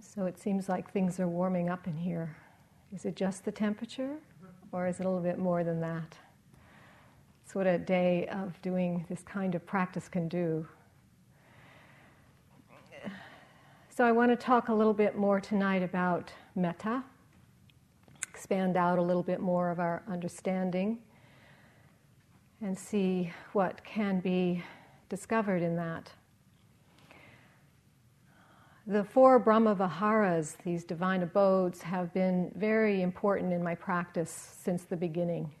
So it seems like things are warming up in here. Is it just the temperature, or is it a little bit more than that? It's what a day of doing this kind of practice can do. So I want to talk a little bit more tonight about metta, expand out a little bit more of our understanding, and see what can be discovered in that. The four Brahma Viharas, these divine abodes, have been very important in my practice since the beginning.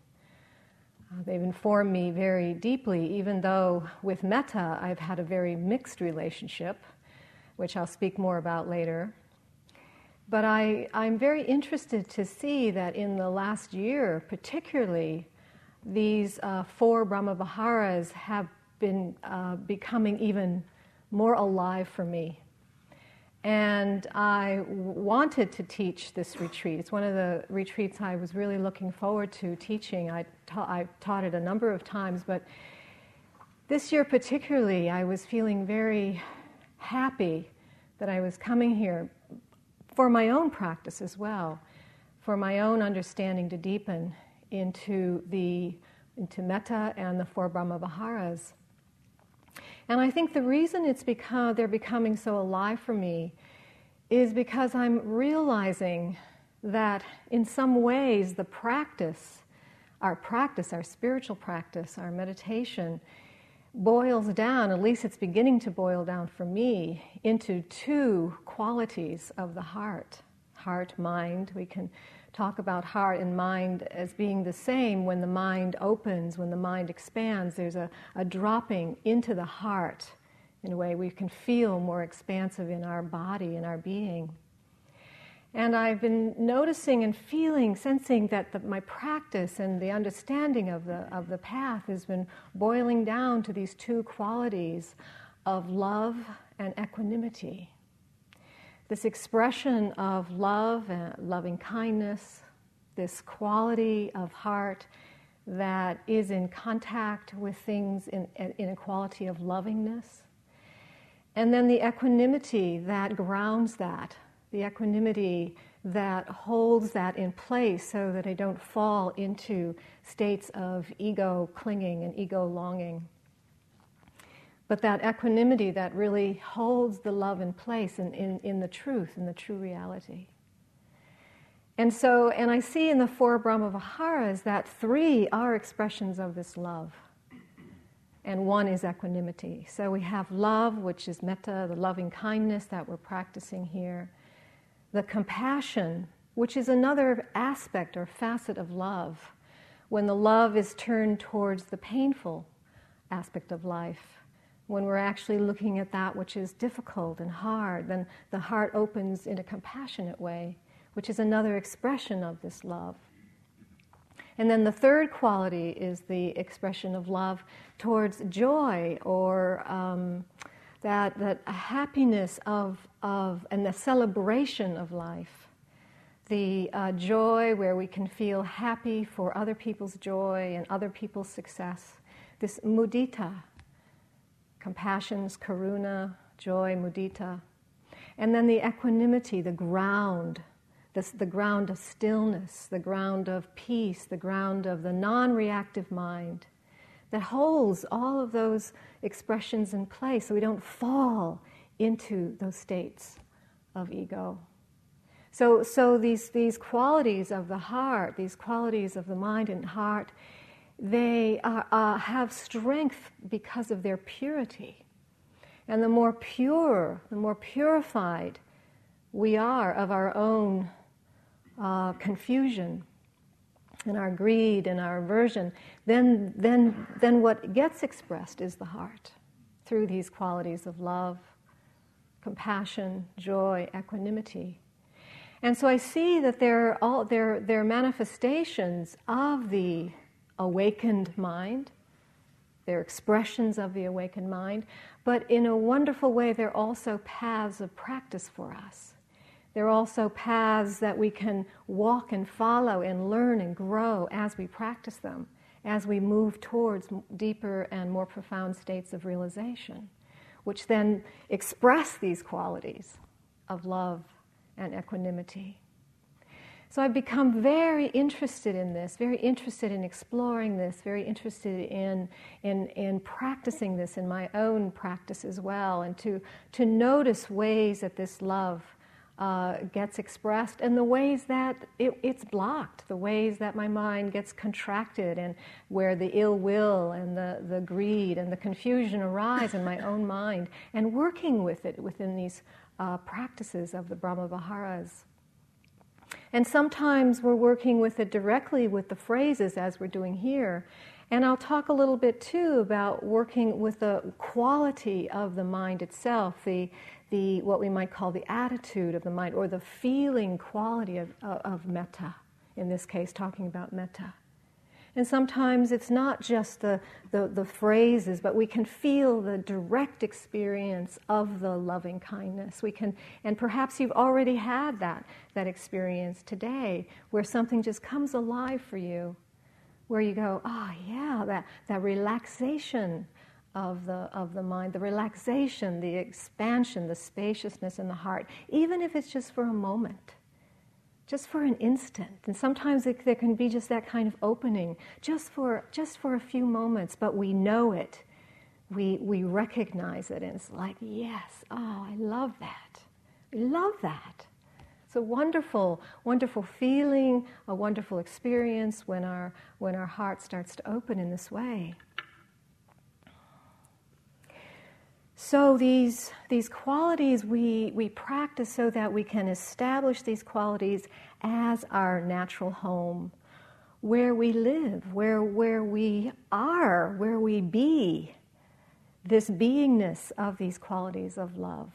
Uh, they've informed me very deeply, even though with metta I've had a very mixed relationship, which I'll speak more about later. But I, I'm very interested to see that in the last year, particularly, these uh, four Brahma Viharas have been uh, becoming even more alive for me. And I wanted to teach this retreat. It's one of the retreats I was really looking forward to teaching. I, ta- I taught it a number of times, but this year particularly, I was feeling very happy that I was coming here for my own practice as well, for my own understanding to deepen into the into metta and the four Brahma Viharas. And I think the reason it's become, they're becoming so alive for me is because I'm realizing that in some ways the practice, our practice, our spiritual practice, our meditation, boils down, at least it's beginning to boil down for me, into two qualities of the heart heart, mind. We can talk about heart and mind as being the same when the mind opens, when the mind expands. There's a, a dropping into the heart in a way we can feel more expansive in our body, in our being. And I've been noticing and feeling, sensing that the, my practice and the understanding of the, of the path has been boiling down to these two qualities of love and equanimity this expression of love and loving kindness, this quality of heart that is in contact with things in, in a quality of lovingness. And then the equanimity that grounds that, the equanimity that holds that in place so that I don't fall into states of ego clinging and ego longing but that equanimity that really holds the love in place in, in, in the truth, in the true reality. And so, and I see in the four Brahma Viharas that three are expressions of this love. And one is equanimity. So we have love, which is metta, the loving kindness that we're practicing here. The compassion, which is another aspect or facet of love, when the love is turned towards the painful aspect of life when we're actually looking at that which is difficult and hard, then the heart opens in a compassionate way, which is another expression of this love. And then the third quality is the expression of love towards joy or um, that, that happiness of, of, and the celebration of life. The uh, joy where we can feel happy for other people's joy and other people's success. This mudita, compassions, karuna, joy, mudita. And then the equanimity, the ground, this, the ground of stillness, the ground of peace, the ground of the non reactive mind that holds all of those expressions in place so we don't fall into those states of ego. So, so these, these qualities of the heart, these qualities of the mind and heart, they uh, uh, have strength because of their purity. And the more pure, the more purified we are of our own uh, confusion and our greed and our aversion, then, then, then what gets expressed is the heart through these qualities of love, compassion, joy, equanimity. And so I see that they're, all, they're, they're manifestations of the awakened mind. They're expressions of the awakened mind, but in a wonderful way, they're also paths of practice for us. They're also paths that we can walk and follow and learn and grow as we practice them, as we move towards deeper and more profound states of realization, which then express these qualities of love and equanimity. So I've become very interested in this, very interested in exploring this, very interested in, in, in practicing this in my own practice as well, and to, to notice ways that this love uh, gets expressed and the ways that it, it's blocked, the ways that my mind gets contracted, and where the ill will and the, the greed and the confusion arise in my own mind, and working with it within these uh, practices of the Brahma Viharas. And sometimes we're working with it directly with the phrases as we're doing here. And I'll talk a little bit too about working with the quality of the mind itself, the, the what we might call the attitude of the mind or the feeling quality of, of, of metta, in this case, talking about metta. And sometimes it's not just the, the, the, phrases, but we can feel the direct experience of the loving kindness. We can, and perhaps you've already had that, that experience today where something just comes alive for you, where you go, oh, yeah, that, that relaxation of the, of the mind, the relaxation, the expansion, the spaciousness in the heart, even if it's just for a moment just for an instant. And sometimes it, there can be just that kind of opening, just for, just for a few moments, but we know it. We, we recognize it, and it's like, yes, oh, I love that. I love that. It's a wonderful, wonderful feeling, a wonderful experience when our, when our heart starts to open in this way. So these, these qualities we, we practice so that we can establish these qualities as our natural home, where we live, where, where we are, where we be, this beingness of these qualities of love.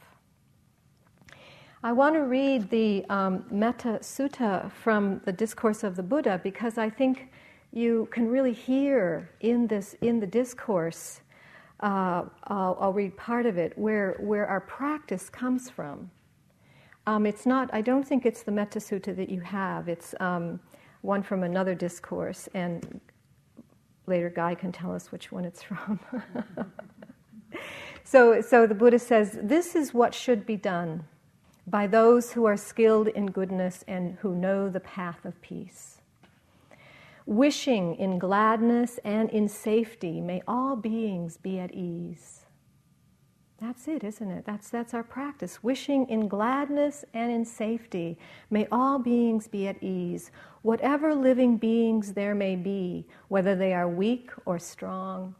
I want to read the um, Metta Sutta from the Discourse of the Buddha because I think you can really hear in this in the discourse uh, I'll, I'll, read part of it, where, where our practice comes from. Um, it's not, I don't think it's the Metta Sutta that you have. It's um, one from another discourse, and later Guy can tell us which one it's from. so, so the Buddha says, This is what should be done by those who are skilled in goodness and who know the path of peace wishing in gladness and in safety, may all beings be at ease. That's it, isn't it? That's, that's our practice. Wishing in gladness and in safety, may all beings be at ease. Whatever living beings there may be, whether they are weak or strong,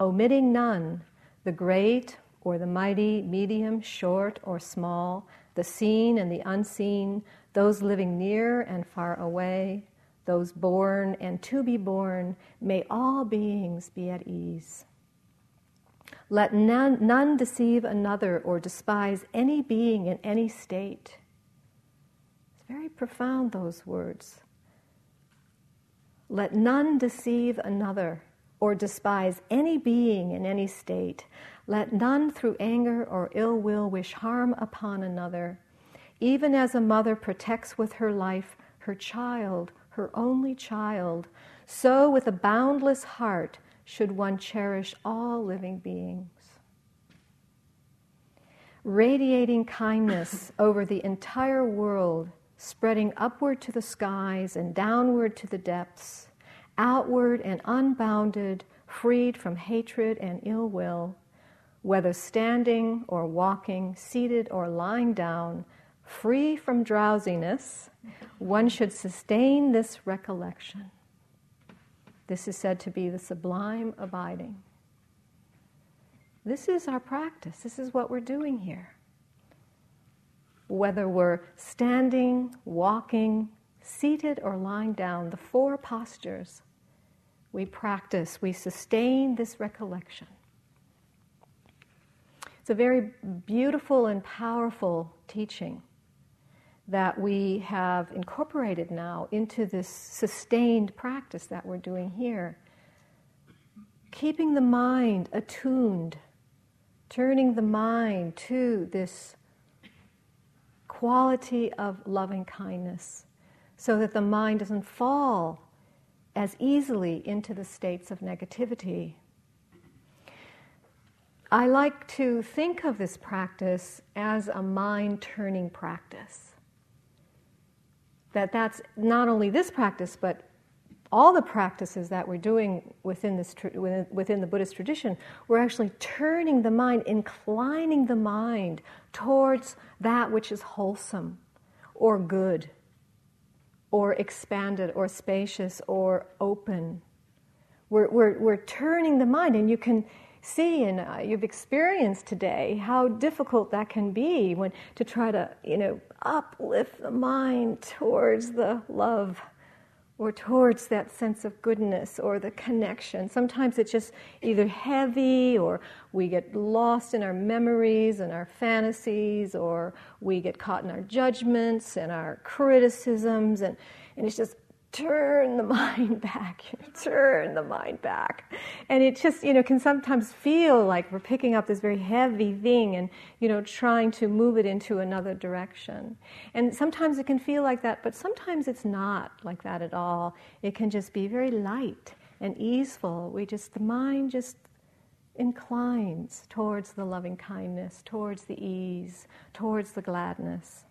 omitting none, the great or the mighty, medium, short or small, the seen and the unseen, those living near and far away, those born and to be born, may all beings be at ease. Let none, none, deceive another or despise any being in any state. It's very profound, those words. Let none deceive another or despise any being in any state. Let none through anger or ill will wish harm upon another. Even as a mother protects with her life her child her only child, so with a boundless heart should one cherish all living beings. Radiating kindness over the entire world, spreading upward to the skies and downward to the depths, outward and unbounded, freed from hatred and ill will, whether standing or walking, seated or lying down, free from drowsiness, one should sustain this recollection. This is said to be the sublime abiding. This is our practice. This is what we're doing here. Whether we're standing, walking, seated, or lying down, the four postures we practice, we sustain this recollection. It's a very beautiful and powerful teaching that we have incorporated now into this sustained practice that we're doing here. Keeping the mind attuned, turning the mind to this quality of loving kindness so that the mind doesn't fall as easily into the states of negativity I like to think of this practice as a mind turning practice. That that's not only this practice, but all the practices that we're doing within, this, within the Buddhist tradition, we're actually turning the mind, inclining the mind towards that which is wholesome or good or expanded or spacious or open. We're, we're, we're turning the mind, and you can see and uh, you've experienced today how difficult that can be when to try to you know uplift the mind towards the love or towards that sense of goodness or the connection. Sometimes it's just either heavy or we get lost in our memories and our fantasies or we get caught in our judgments and our criticisms and, and it's just turn the mind back, turn the mind back. And it just, you know, can sometimes feel like we're picking up this very heavy thing and, you know, trying to move it into another direction. And sometimes it can feel like that, but sometimes it's not like that at all. It can just be very light and easeful. We just, the mind just inclines towards the loving kindness, towards the ease, towards the gladness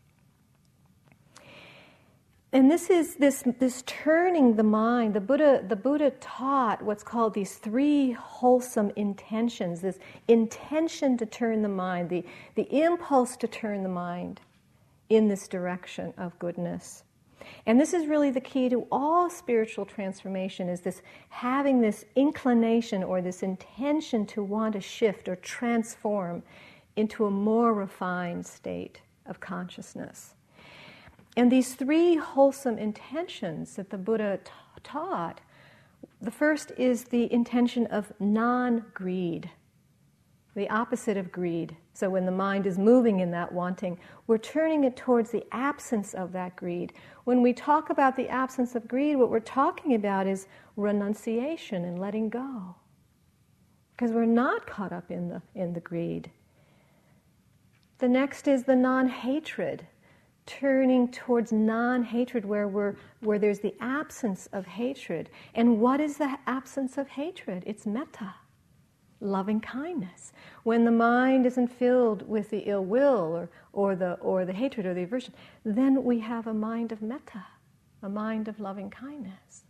and this is this this turning the mind the buddha the buddha taught what's called these three wholesome intentions this intention to turn the mind the the impulse to turn the mind in this direction of goodness. And this is really the key to all spiritual transformation is this having this inclination or this intention to want to shift or transform into a more refined state of consciousness and these three wholesome intentions that the Buddha t- taught the first is the intention of non greed, the opposite of greed. So when the mind is moving in that wanting, we're turning it towards the absence of that greed. When we talk about the absence of greed, what we're talking about is renunciation and letting go. Because we're not caught up in the, in the greed. The next is the non hatred, turning towards non-hatred where where there's the absence of hatred. And what is the absence of hatred? It's metta loving kindness. When the mind isn't filled with the ill will or, or the or the hatred or the aversion then we have a mind of metta a mind of loving kindness.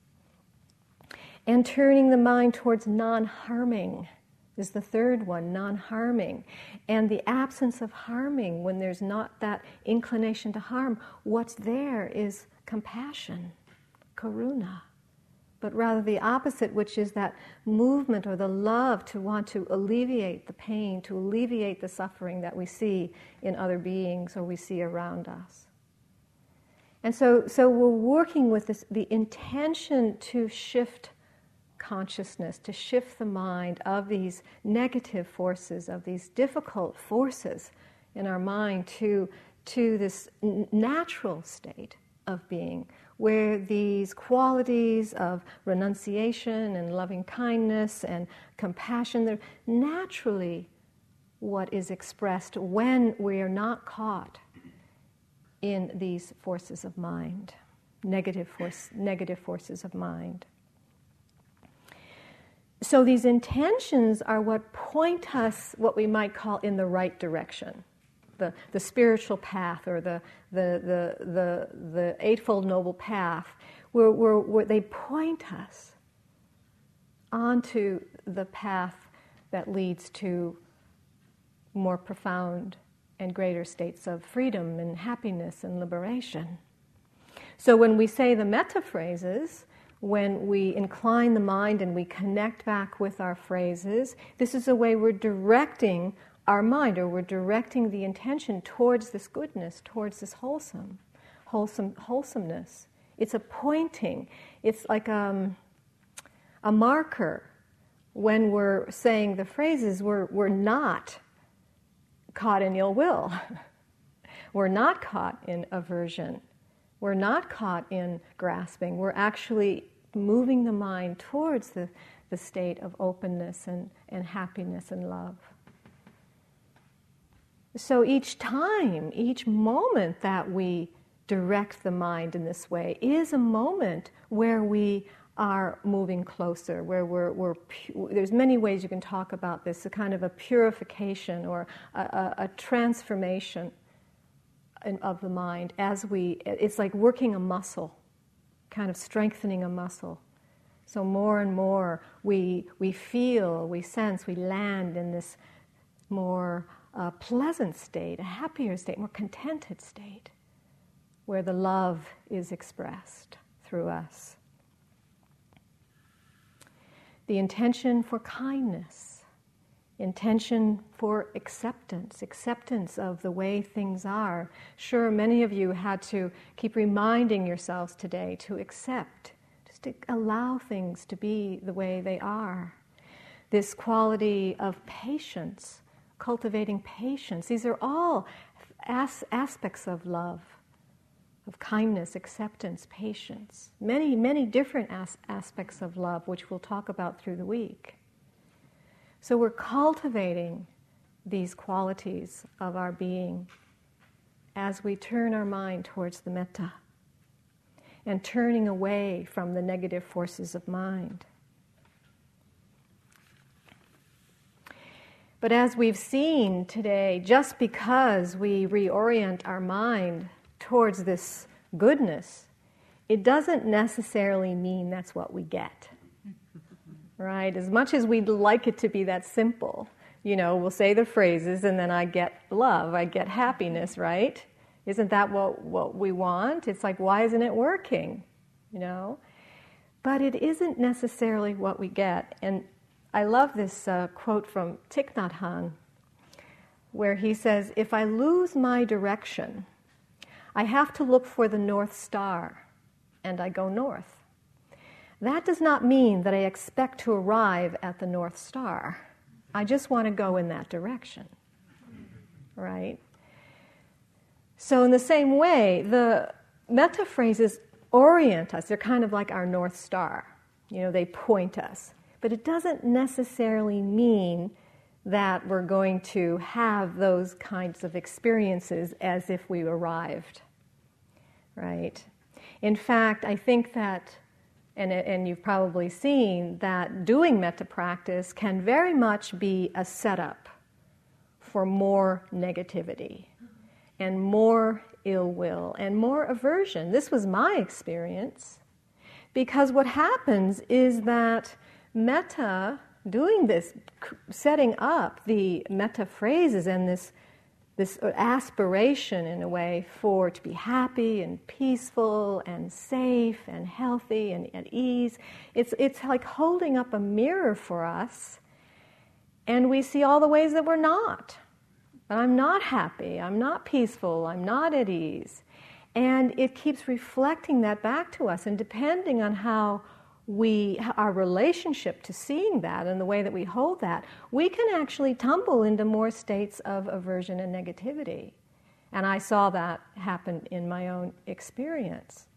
And turning the mind towards non-harming is the third one, non harming. And the absence of harming, when there's not that inclination to harm, what's there is compassion, karuna. But rather the opposite, which is that movement or the love to want to alleviate the pain, to alleviate the suffering that we see in other beings or we see around us. And so, so we're working with this, the intention to shift consciousness, to shift the mind of these negative forces, of these difficult forces in our mind to, to this natural state of being, where these qualities of renunciation and loving kindness and compassion, they're naturally what is expressed when we are not caught in these forces of mind, negative, force, negative forces of mind. So these intentions are what point us, what we might call, in the right direction. The, the spiritual path or the, the, the, the, the Eightfold Noble Path, where, where, where they point us onto the path that leads to more profound and greater states of freedom and happiness and liberation. So when we say the metta phrases, when we incline the mind and we connect back with our phrases, this is a way we're directing our mind or we're directing the intention towards this goodness, towards this wholesome, wholesome wholesomeness. It's a pointing. It's like um, a marker. When we're saying the phrases, we're, we're not caught in ill will. we're not caught in aversion. We're not caught in grasping. We're actually moving the mind towards the, the state of openness and, and happiness and love. So each time, each moment that we direct the mind in this way is a moment where we are moving closer, where we're, we're pu- there's many ways you can talk about this, a kind of a purification or a, a, a transformation of the mind as we, it's like working a muscle, kind of strengthening a muscle. So more and more we, we feel, we sense, we land in this more uh, pleasant state, a happier state, more contented state, where the love is expressed through us the intention for kindness, intention for acceptance, acceptance of the way things are. Sure, many of you had to keep reminding yourselves today to accept, just to allow things to be the way they are. This quality of patience, cultivating patience, these are all as- aspects of love of kindness, acceptance, patience. Many, many different as- aspects of love, which we'll talk about through the week. So we're cultivating these qualities of our being as we turn our mind towards the metta and turning away from the negative forces of mind. But as we've seen today, just because we reorient our mind towards this goodness, it doesn't necessarily mean that's what we get. Right? As much as we'd like it to be that simple, you know, we'll say the phrases and then I get love, I get happiness, right? Isn't that what, what we want? It's like, why isn't it working? You know? But it isn't necessarily what we get. And I love this uh, quote from Thich Nhat Hanh, where he says, If I lose my direction, I have to look for the North Star, and I go north. That does not mean that I expect to arrive at the North Star. I just want to go in that direction. Right? So, in the same way, the metta phrases orient us. They're kind of like our North Star. You know, they point us. But it doesn't necessarily mean that we're going to have those kinds of experiences as if we arrived, right? In fact, I think that, and, and you've probably seen, that doing metta practice can very much be a setup for more negativity and more ill will and more aversion. This was my experience. Because what happens is that metta doing this, setting up the metta phrases and this, this aspiration in a way for to be happy and peaceful and safe and healthy and at ease, it's, it's like holding up a mirror for us and we see all the ways that we're not. But I'm not happy, I'm not peaceful, I'm not at ease. And it keeps reflecting that back to us, and depending on how we our relationship to seeing that and the way that we hold that we can actually tumble into more states of aversion and negativity. And i saw that happen in my own experience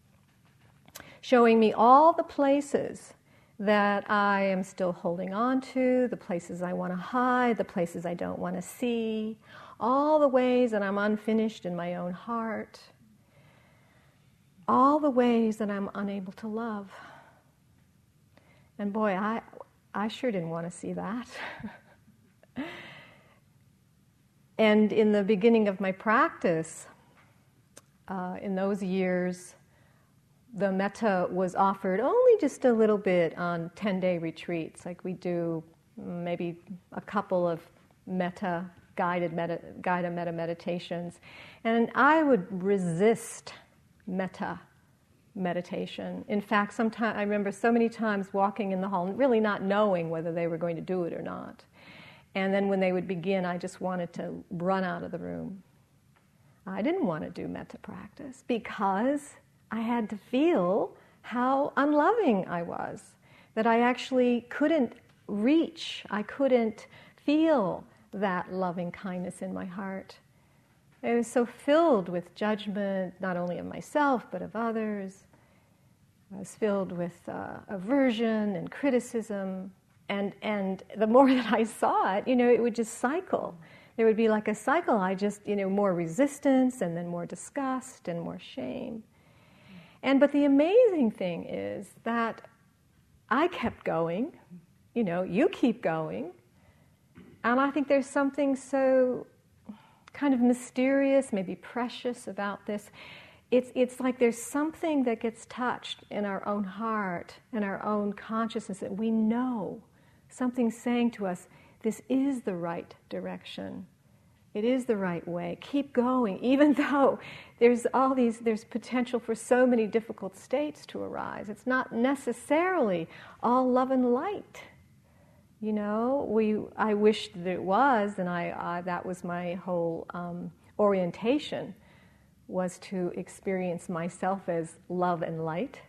showing me all the places that i am still holding on to the places i want to hide the places i don't want to see all the ways that i'm unfinished in my own heart all the ways that i'm unable to love and boy, I, I sure didn't want to see that. and in the beginning of my practice, uh, in those years, the metta was offered only just a little bit on 10 day retreats. Like we do maybe a couple of metta, guided metta, guided metta meditations. And I would resist metta meditation. In fact, sometimes I remember so many times walking in the hall, really not knowing whether they were going to do it or not. And then when they would begin, I just wanted to run out of the room. I didn't want to do metta practice because I had to feel how unloving I was, that I actually couldn't reach, I couldn't feel that loving kindness in my heart. I was so filled with judgment, not only of myself, but of others. I was filled with uh, aversion and criticism. And, and the more that I saw it, you know, it would just cycle. There would be like a cycle. I just, you know, more resistance and then more disgust and more shame. And but the amazing thing is that I kept going. You know, you keep going. And I think there's something so kind of mysterious, maybe precious about this. It's, it's like there's something that gets touched in our own heart and our own consciousness that we know something saying to us, this is the right direction. It is the right way. Keep going, even though there's all these, there's potential for so many difficult states to arise. It's not necessarily all love and light. You know, we, I wished that it was, and I, I that was my whole um, orientation, was to experience myself as love and light.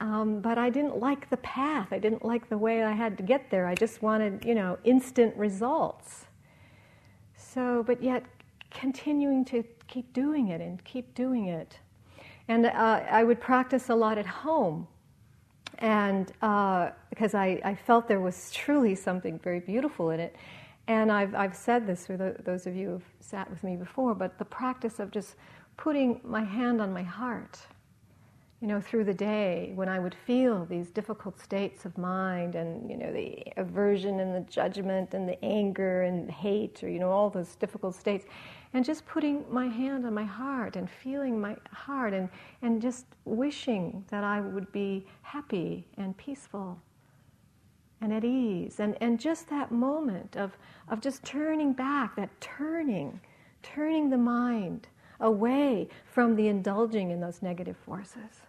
Um, but I didn't like the path. I didn't like the way I had to get there. I just wanted, you know, instant results. So, but yet continuing to keep doing it and keep doing it. And uh, I would practice a lot at home. And uh, because I, I, felt there was truly something very beautiful in it. And I've, I've said this for the, those of you who've sat with me before, but the practice of just putting my hand on my heart you know, through the day when I would feel these difficult states of mind and, you know, the aversion and the judgment and the anger and hate or, you know, all those difficult states. And just putting my hand on my heart and feeling my heart and, and just wishing that I would be happy and peaceful and at ease. And, and just that moment of, of just turning back, that turning, turning the mind away from the indulging in those negative forces.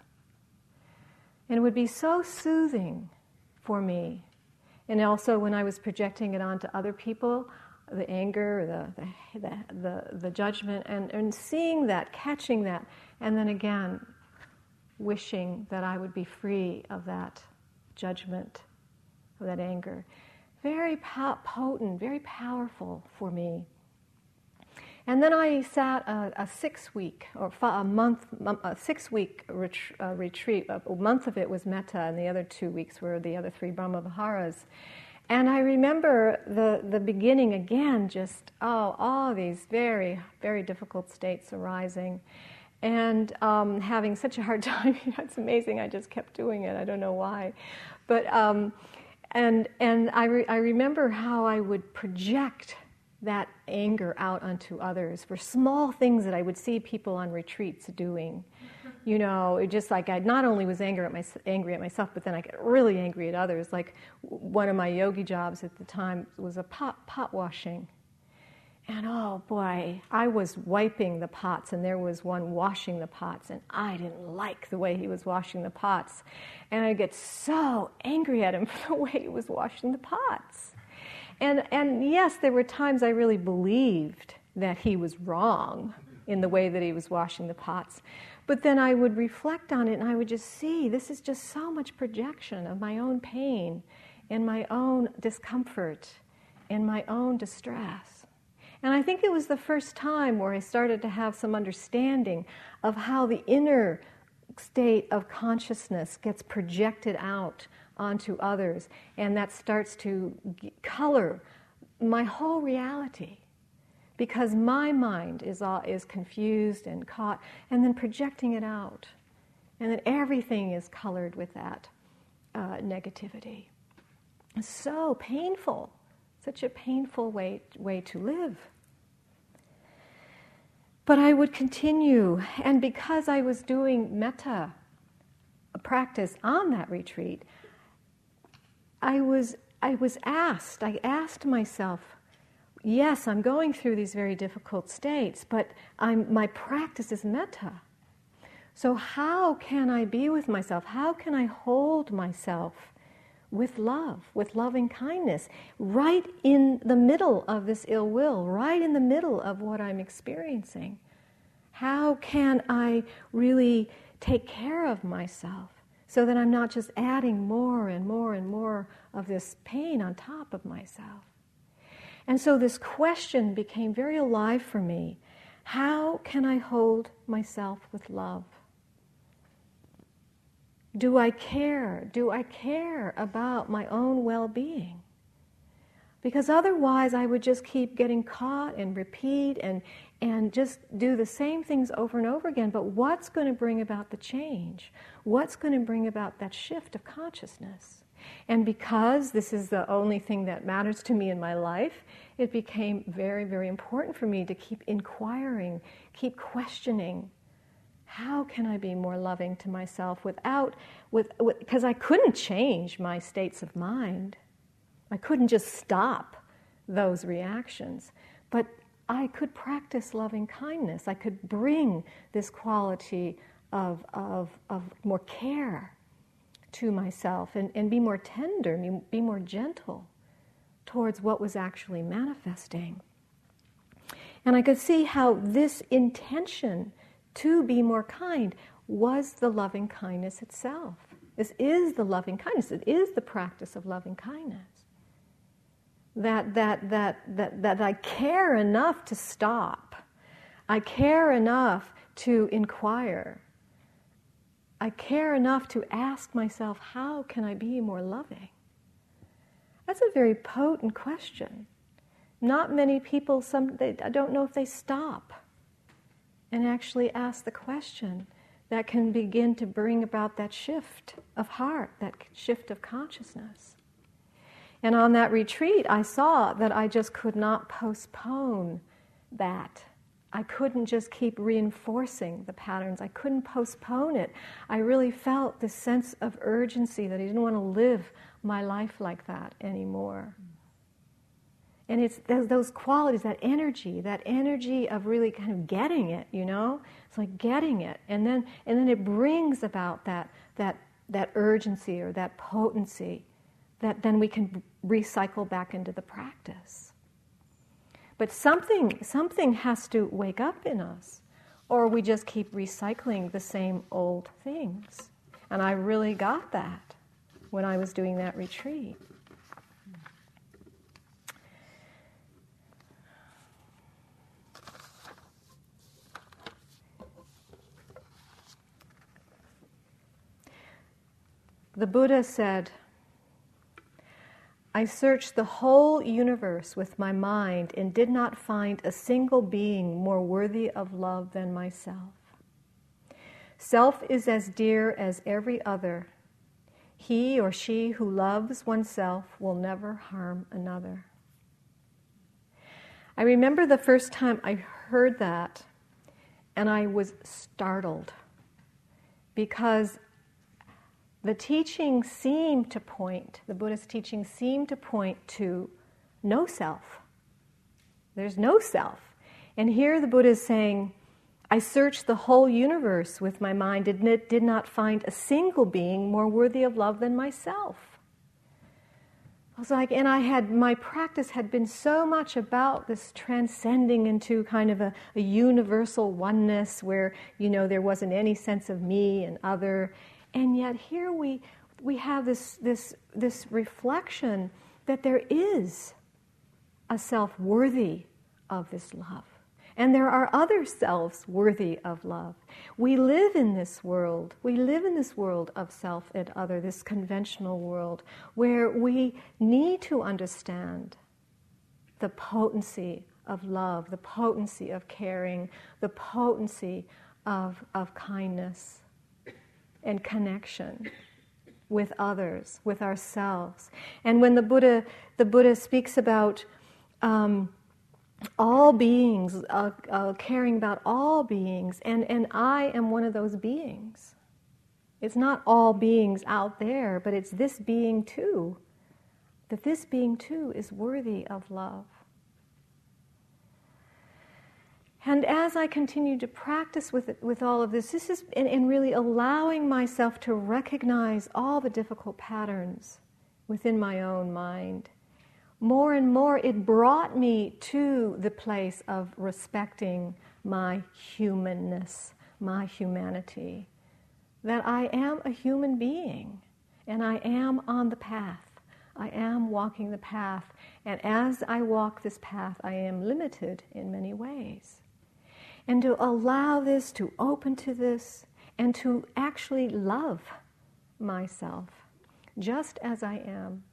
And it would be so soothing for me. And also, when I was projecting it onto other people, the anger, the, the, the, the, judgment, and, and seeing that, catching that, and then again, wishing that I would be free of that judgment, of that anger. Very potent, very powerful for me. And then I sat a, a six week or a month, a six week ret- uh, retreat. A month of it was metta, and the other two weeks were the other three Brahma Viharas. And I remember the, the beginning again, just, oh, all these very, very difficult states arising. And um, having such a hard time. it's amazing, I just kept doing it. I don't know why. But, um, and, and I, re- I remember how I would project that anger out onto others for small things that I would see people on retreats doing. You know, it just like I not only was angry at, my, angry at myself, but then I get really angry at others. Like one of my yogi jobs at the time was a pot, pot washing. And oh boy, I was wiping the pots, and there was one washing the pots, and I didn't like the way he was washing the pots. And I get so angry at him for the way he was washing the pots. And, and yes, there were times I really believed that he was wrong in the way that he was washing the pots. But then I would reflect on it and I would just see this is just so much projection of my own pain and my own discomfort and my own distress. And I think it was the first time where I started to have some understanding of how the inner state of consciousness gets projected out onto others, and that starts to color my whole reality because my mind is, all, is confused and caught, and then projecting it out. And then everything is colored with that uh, negativity. So painful, such a painful way, way to live. But I would continue, and because I was doing metta practice on that retreat, I was, I was asked, I asked myself, yes, I'm going through these very difficult states, but I'm, my practice is metta. So, how can I be with myself? How can I hold myself with love, with loving kindness, right in the middle of this ill will, right in the middle of what I'm experiencing? How can I really take care of myself? So that I'm not just adding more and more and more of this pain on top of myself. And so this question became very alive for me. How can I hold myself with love? Do I care? Do I care about my own well being? Because otherwise, I would just keep getting caught and repeat and, and just do the same things over and over again. But what's going to bring about the change? What's going to bring about that shift of consciousness? And because this is the only thing that matters to me in my life, it became very, very important for me to keep inquiring, keep questioning. How can I be more loving to myself without, with, because I couldn't change my states of mind. I couldn't just stop those reactions. But I could practice loving kindness. I could bring this quality of, of, of more care to myself and, and be more tender, be more gentle towards what was actually manifesting. And I could see how this intention to be more kind was the loving kindness itself. This is the loving kindness, it is the practice of loving kindness that, that, that, that, that I care enough to stop. I care enough to inquire. I care enough to ask myself, how can I be more loving? That's a very potent question. Not many people, some, they, I don't know if they stop and actually ask the question that can begin to bring about that shift of heart, that shift of consciousness. And on that retreat, I saw that I just could not postpone that. I couldn't just keep reinforcing the patterns. I couldn't postpone it. I really felt this sense of urgency that I didn't want to live my life like that anymore. And it's those qualities, that energy, that energy of really kind of getting it, you know? It's like getting it. And then, and then it brings about that, that, that urgency or that potency that then we can recycle back into the practice. But something, something has to wake up in us, or we just keep recycling the same old things. And I really got that when I was doing that retreat. The Buddha said, I searched the whole universe with my mind and did not find a single being more worthy of love than myself. Self is as dear as every other. He or she who loves oneself will never harm another. I remember the first time I heard that, and I was startled because the teaching seemed to point, the Buddhist teaching seemed to point to no self. There's no self. And here the Buddha is saying, I searched the whole universe with my mind and it did not find a single being more worthy of love than myself. I was like, and I had, my practice had been so much about this transcending into kind of a, a universal oneness where, you know, there wasn't any sense of me and other. And yet here we, we have this, this, this reflection that there is a self worthy of this love. And there are other selves worthy of love. We live in this world, we live in this world of self and other, this conventional world, where we need to understand the potency of love, the potency of caring, the potency of, of kindness and connection with others, with ourselves. And when the Buddha, the Buddha speaks about um, all beings, uh, uh, caring about all beings, and, and I am one of those beings. It's not all beings out there, but it's this being too. That this being too is worthy of love. And as I continue to practice with, with all of this, this is in, in really allowing myself to recognize all the difficult patterns within my own mind. More and more, it brought me to the place of respecting my humanness, my humanity. That I am a human being and I am on the path. I am walking the path. And as I walk this path, I am limited in many ways and to allow this, to open to this, and to actually love myself just as I am.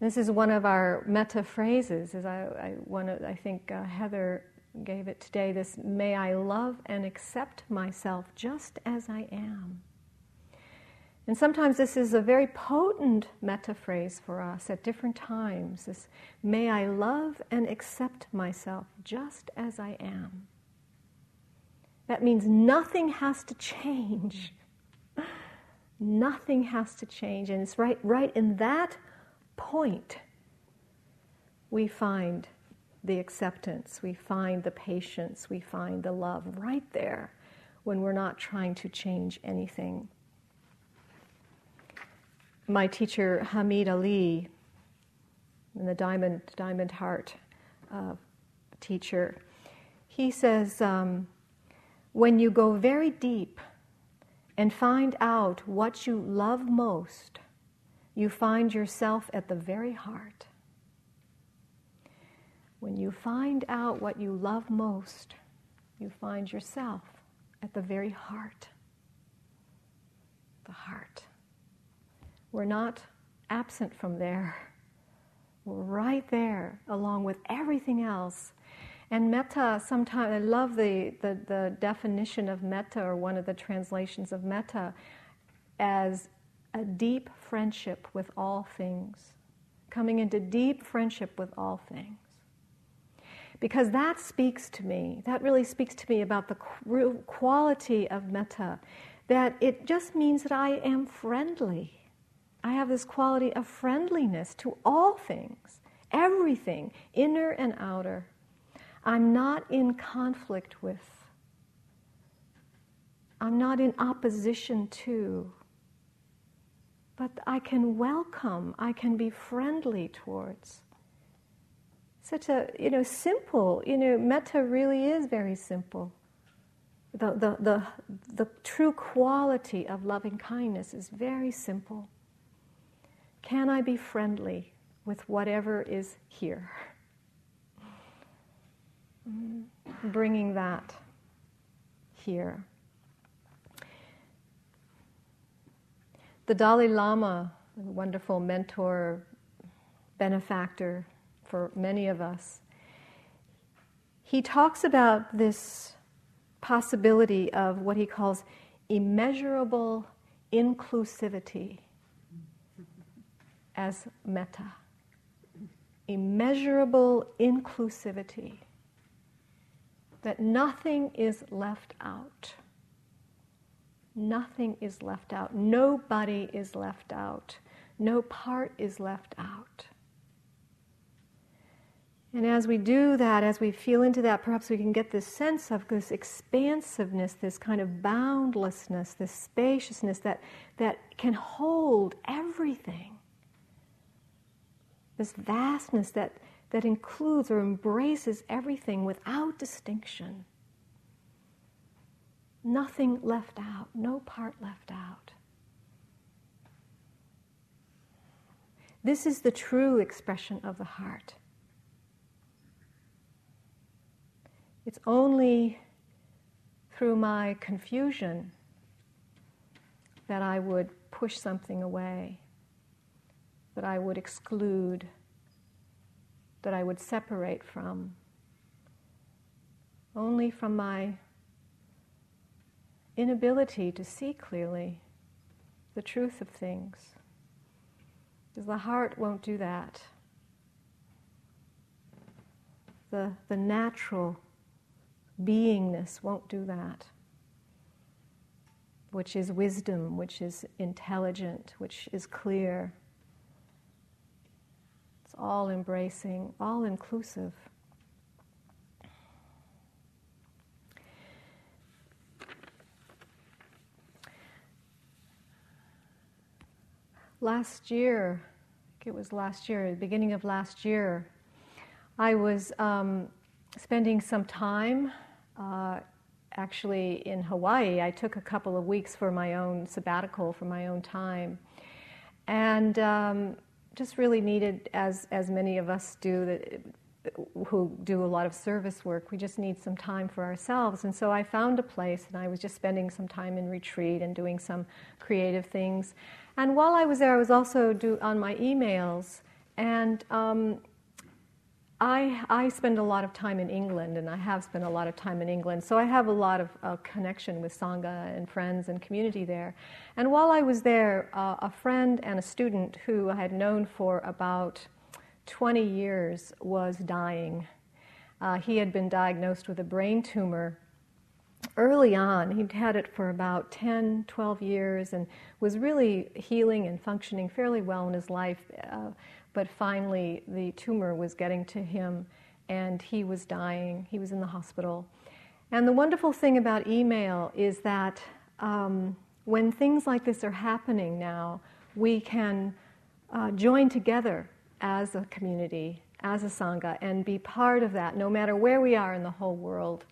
This is one of our metta phrases. As I, I, one of, I think uh, Heather gave it today. This may I love and accept myself just as I am. And sometimes this is a very potent metta phrase for us at different times. This, may I love and accept myself just as I am. That means nothing has to change. nothing has to change. And it's right, right in that point we find the acceptance, we find the patience, we find the love right there when we're not trying to change anything my teacher Hameed Ali, and the Diamond Diamond Heart uh, teacher, he says, um, when you go very deep and find out what you love most, you find yourself at the very heart. When you find out what you love most, you find yourself at the very heart. The heart. We're not absent from there. We're right there along with everything else. And metta, sometimes, I love the, the, the definition of metta, or one of the translations of metta, as a deep friendship with all things. Coming into deep friendship with all things. Because that speaks to me, that really speaks to me about the quality of metta, that it just means that I am friendly I have this quality of friendliness to all things, everything, inner and outer. I'm not in conflict with, I'm not in opposition to, but I can welcome, I can be friendly towards. Such a, you know, simple, you know, metta really is very simple. The, the, the, the true quality of loving kindness is very simple. Can I be friendly with whatever is here? Bringing that here. The Dalai Lama, a wonderful mentor, benefactor for many of us, he talks about this possibility of what he calls immeasurable inclusivity as metta immeasurable inclusivity, that nothing is left out. Nothing is left out. Nobody is left out. No part is left out. And as we do that, as we feel into that, perhaps we can get this sense of this expansiveness, this kind of boundlessness, this spaciousness that, that can hold everything this vastness that, that includes or embraces everything without distinction. Nothing left out, no part left out. This is the true expression of the heart. It's only through my confusion that I would push something away that I would exclude, that I would separate from, only from my inability to see clearly the truth of things. Because the heart won't do that. The, the natural beingness won't do that, which is wisdom, which is intelligent, which is clear all embracing, all inclusive. Last year, I think it was last year, the beginning of last year, I was um, spending some time uh, actually in Hawaii. I took a couple of weeks for my own sabbatical, for my own time. And um, just really needed, as, as many of us do, that, who do a lot of service work, we just need some time for ourselves. And so I found a place and I was just spending some time in retreat and doing some creative things. And while I was there, I was also do, on my emails. And um, I, I spend a lot of time in England, and I have spent a lot of time in England, so I have a lot of uh, connection with Sangha and friends and community there. And while I was there, uh, a friend and a student who I had known for about 20 years was dying. Uh, he had been diagnosed with a brain tumor early on. He'd had it for about 10, 12 years and was really healing and functioning fairly well in his life. But finally, the tumor was getting to him and he was dying. He was in the hospital. And the wonderful thing about email is that um, when things like this are happening now, we can uh, join together as a community, as a Sangha, and be part of that no matter where we are in the whole world.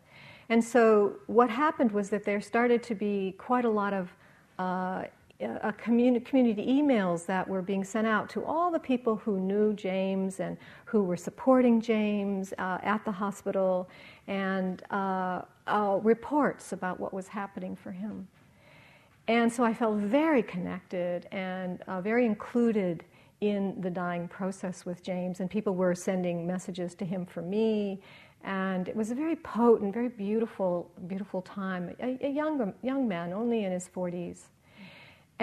And so, what happened was that there started to be quite a lot of uh, a communi- community emails that were being sent out to all the people who knew James and who were supporting James uh, at the hospital, and uh, uh, reports about what was happening for him. And so I felt very connected and uh, very included in the dying process with James, and people were sending messages to him for me. And it was a very potent, very beautiful, beautiful time. A, a young, young man, only in his 40s.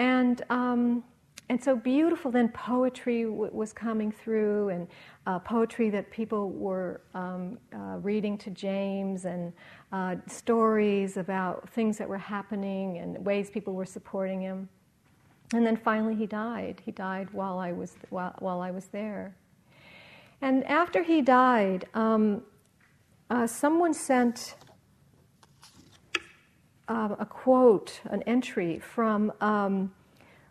And, um, and so beautiful, then poetry w- was coming through, and uh, poetry that people were um, uh, reading to James, and uh, stories about things that were happening and ways people were supporting him. And then finally, he died. He died while I was, while, while I was there. And after he died, um, uh, someone sent uh, a quote, an entry from um,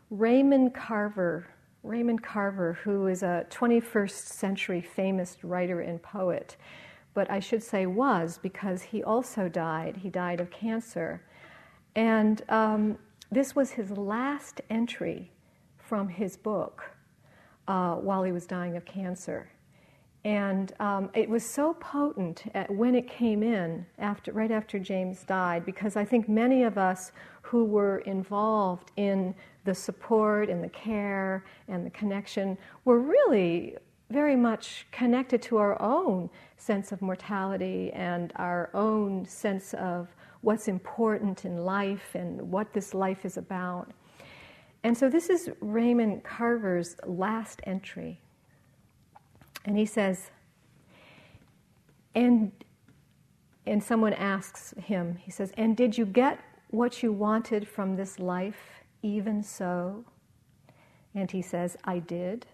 Raymond Carver. Raymond Carver, who is a 21st century famous writer and poet, but I should say was because he also died. He died of cancer. And um, this was his last entry from his book uh, while he was dying of cancer. And um, it was so potent when it came in, after, right after James died, because I think many of us who were involved in the support and the care and the connection were really very much connected to our own sense of mortality and our own sense of what's important in life and what this life is about. And so this is Raymond Carver's last entry and he says, and, and someone asks him, he says, And did you get what you wanted from this life, even so? And he says, I did.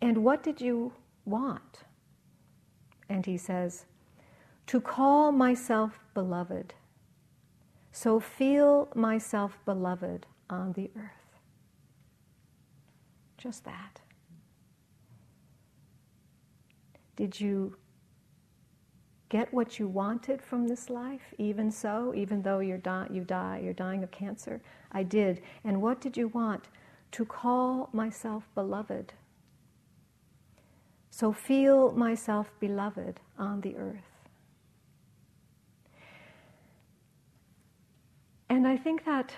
And what did you want? And he says, To call myself beloved. So feel myself beloved on the earth. Just that. Did you get what you wanted from this life, even so, even though you're di- you die, you're dying of cancer? I did. And what did you want? To call myself beloved. So feel myself beloved on the earth. And I think that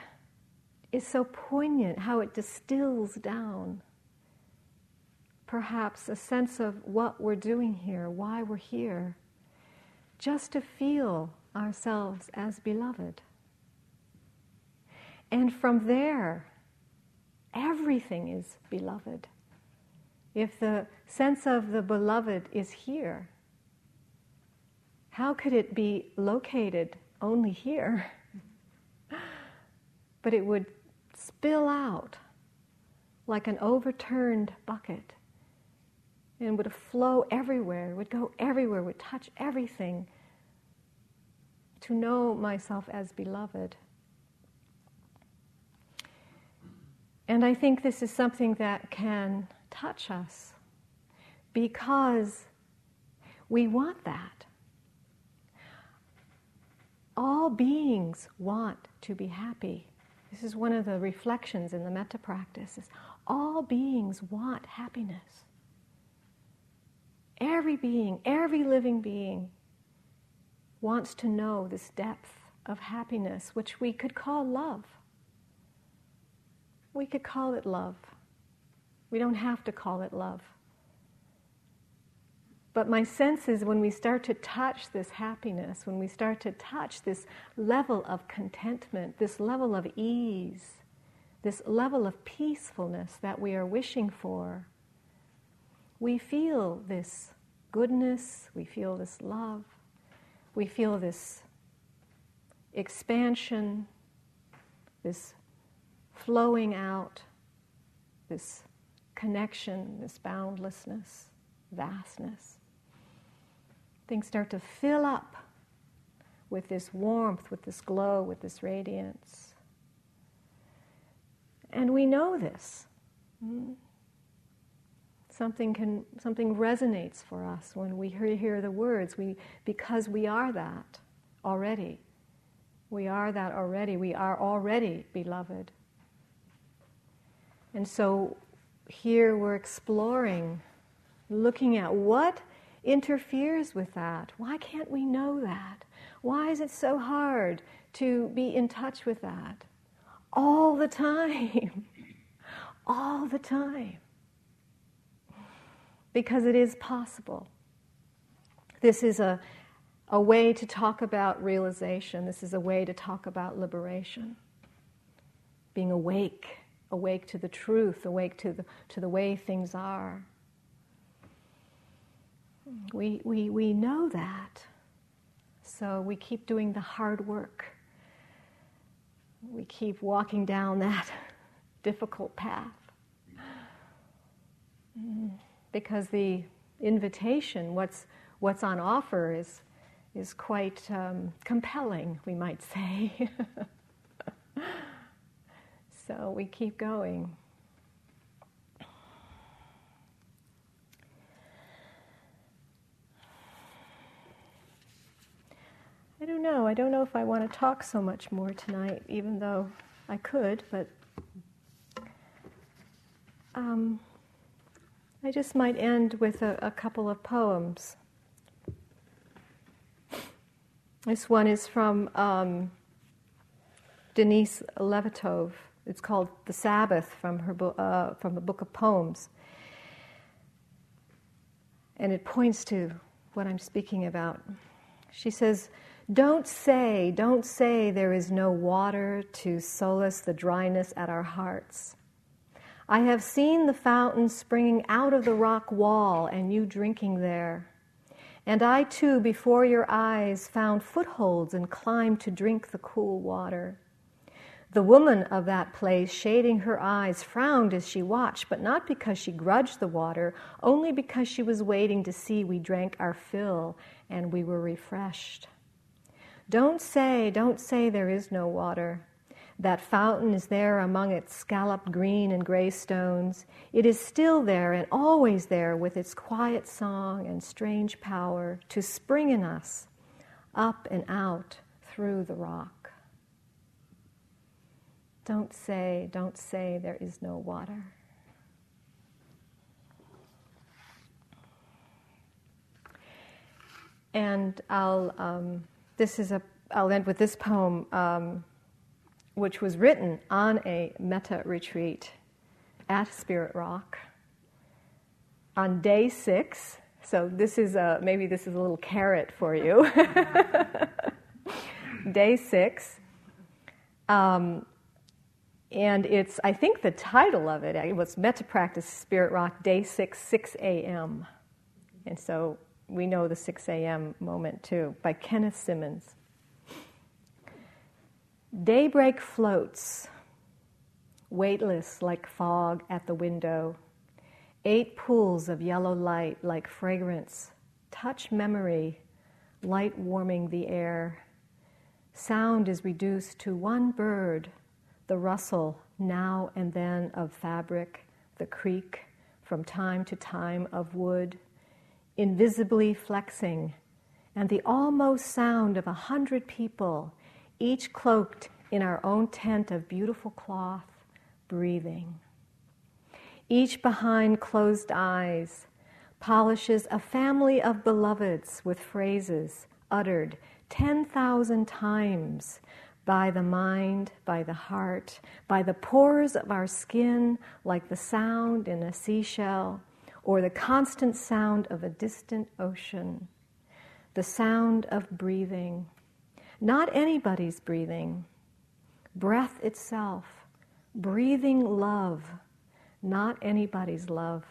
is so poignant how it distills down perhaps a sense of what we're doing here, why we're here, just to feel ourselves as beloved. And from there, everything is beloved. If the sense of the beloved is here, how could it be located only here? but it would spill out like an overturned bucket and would flow everywhere, would go everywhere, would touch everything to know myself as beloved. And I think this is something that can touch us because we want that. All beings want to be happy. This is one of the reflections in the metta practice. Is all beings want happiness. Every being, every living being wants to know this depth of happiness, which we could call love. We could call it love. We don't have to call it love. But my sense is when we start to touch this happiness, when we start to touch this level of contentment, this level of ease, this level of peacefulness that we are wishing for, we feel this goodness, we feel this love, we feel this expansion, this flowing out, this connection, this boundlessness, vastness. Things start to fill up with this warmth, with this glow, with this radiance. And we know this. Hmm? Something can something resonates for us when we hear, hear the words. We because we are that already. We are that already. We are already beloved. And so here we're exploring, looking at what interferes with that. Why can't we know that? Why is it so hard to be in touch with that? All the time. All the time. Because it is possible. This is a, a way to talk about realization. This is a way to talk about liberation. Being awake, awake to the truth, awake to the, to the way things are. We, we, we know that. So we keep doing the hard work. We keep walking down that difficult path. Mm. Because the invitation, what's, what's on offer, is, is quite um, compelling, we might say. so we keep going. I don't know. I don't know if I want to talk so much more tonight, even though I could, but um, I just might end with a, a couple of poems. This one is from um, Denise Levertov. It's called "The Sabbath" from her bo- uh, from a book of poems, and it points to what I'm speaking about. She says. Don't say, don't say there is no water to solace the dryness at our hearts. I have seen the fountain springing out of the rock wall and you drinking there. And I too, before your eyes, found footholds and climbed to drink the cool water. The woman of that place, shading her eyes, frowned as she watched, but not because she grudged the water, only because she was waiting to see we drank our fill and we were refreshed. Don't say, don't say there is no water. That fountain is there among its scalloped green and gray stones. It is still there and always there with its quiet song and strange power to spring in us up and out through the rock. Don't say, don't say there is no water. And I'll. Um, this is a, I'll end with this poem, um, which was written on a metta retreat at Spirit Rock on day six. So this is a, maybe this is a little carrot for you. day six. Um, and it's, I think the title of it, it was Metta Practice Spirit Rock, Day 6, 6 a.m. And so we know the 6 a.m. moment too, by Kenneth Simmons. Daybreak floats, weightless like fog at the window. Eight pools of yellow light like fragrance touch memory, light warming the air. Sound is reduced to one bird, the rustle now and then of fabric, the creak from time to time of wood invisibly flexing, and the almost sound of a hundred people, each cloaked in our own tent of beautiful cloth, breathing. Each behind closed eyes polishes a family of beloveds with phrases uttered 10,000 times by the mind, by the heart, by the pores of our skin, like the sound in a seashell, or the constant sound of a distant ocean, the sound of breathing. Not anybody's breathing, breath itself, breathing love, not anybody's love,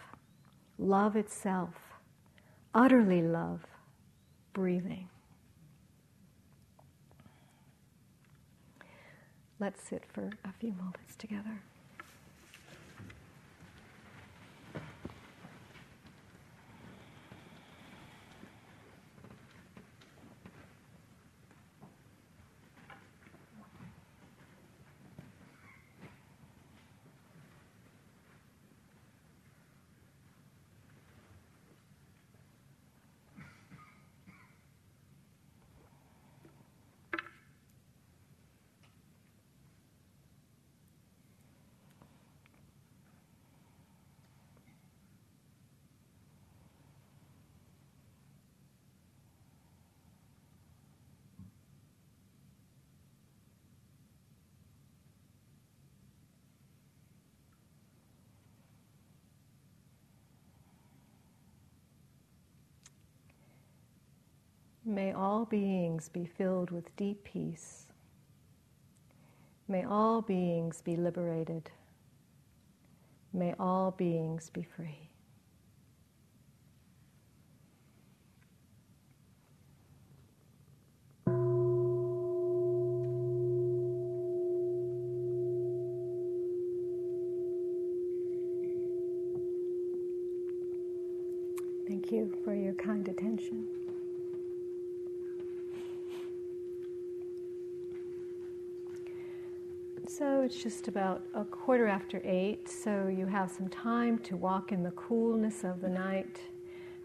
love itself, utterly love, breathing. Let's sit for a few moments together. May all beings be filled with deep peace. May all beings be liberated. May all beings be free. Thank you for your kind attention. So it's just about a quarter after eight, so you have some time to walk in the coolness of the night,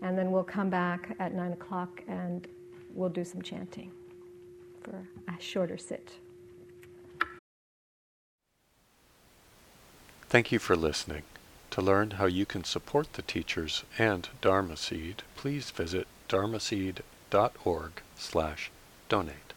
and then we'll come back at nine o'clock and we'll do some chanting for a shorter sit. Thank you for listening. To learn how you can support the teachers and Dharma Seed, please visit dharmaseed.org slash donate.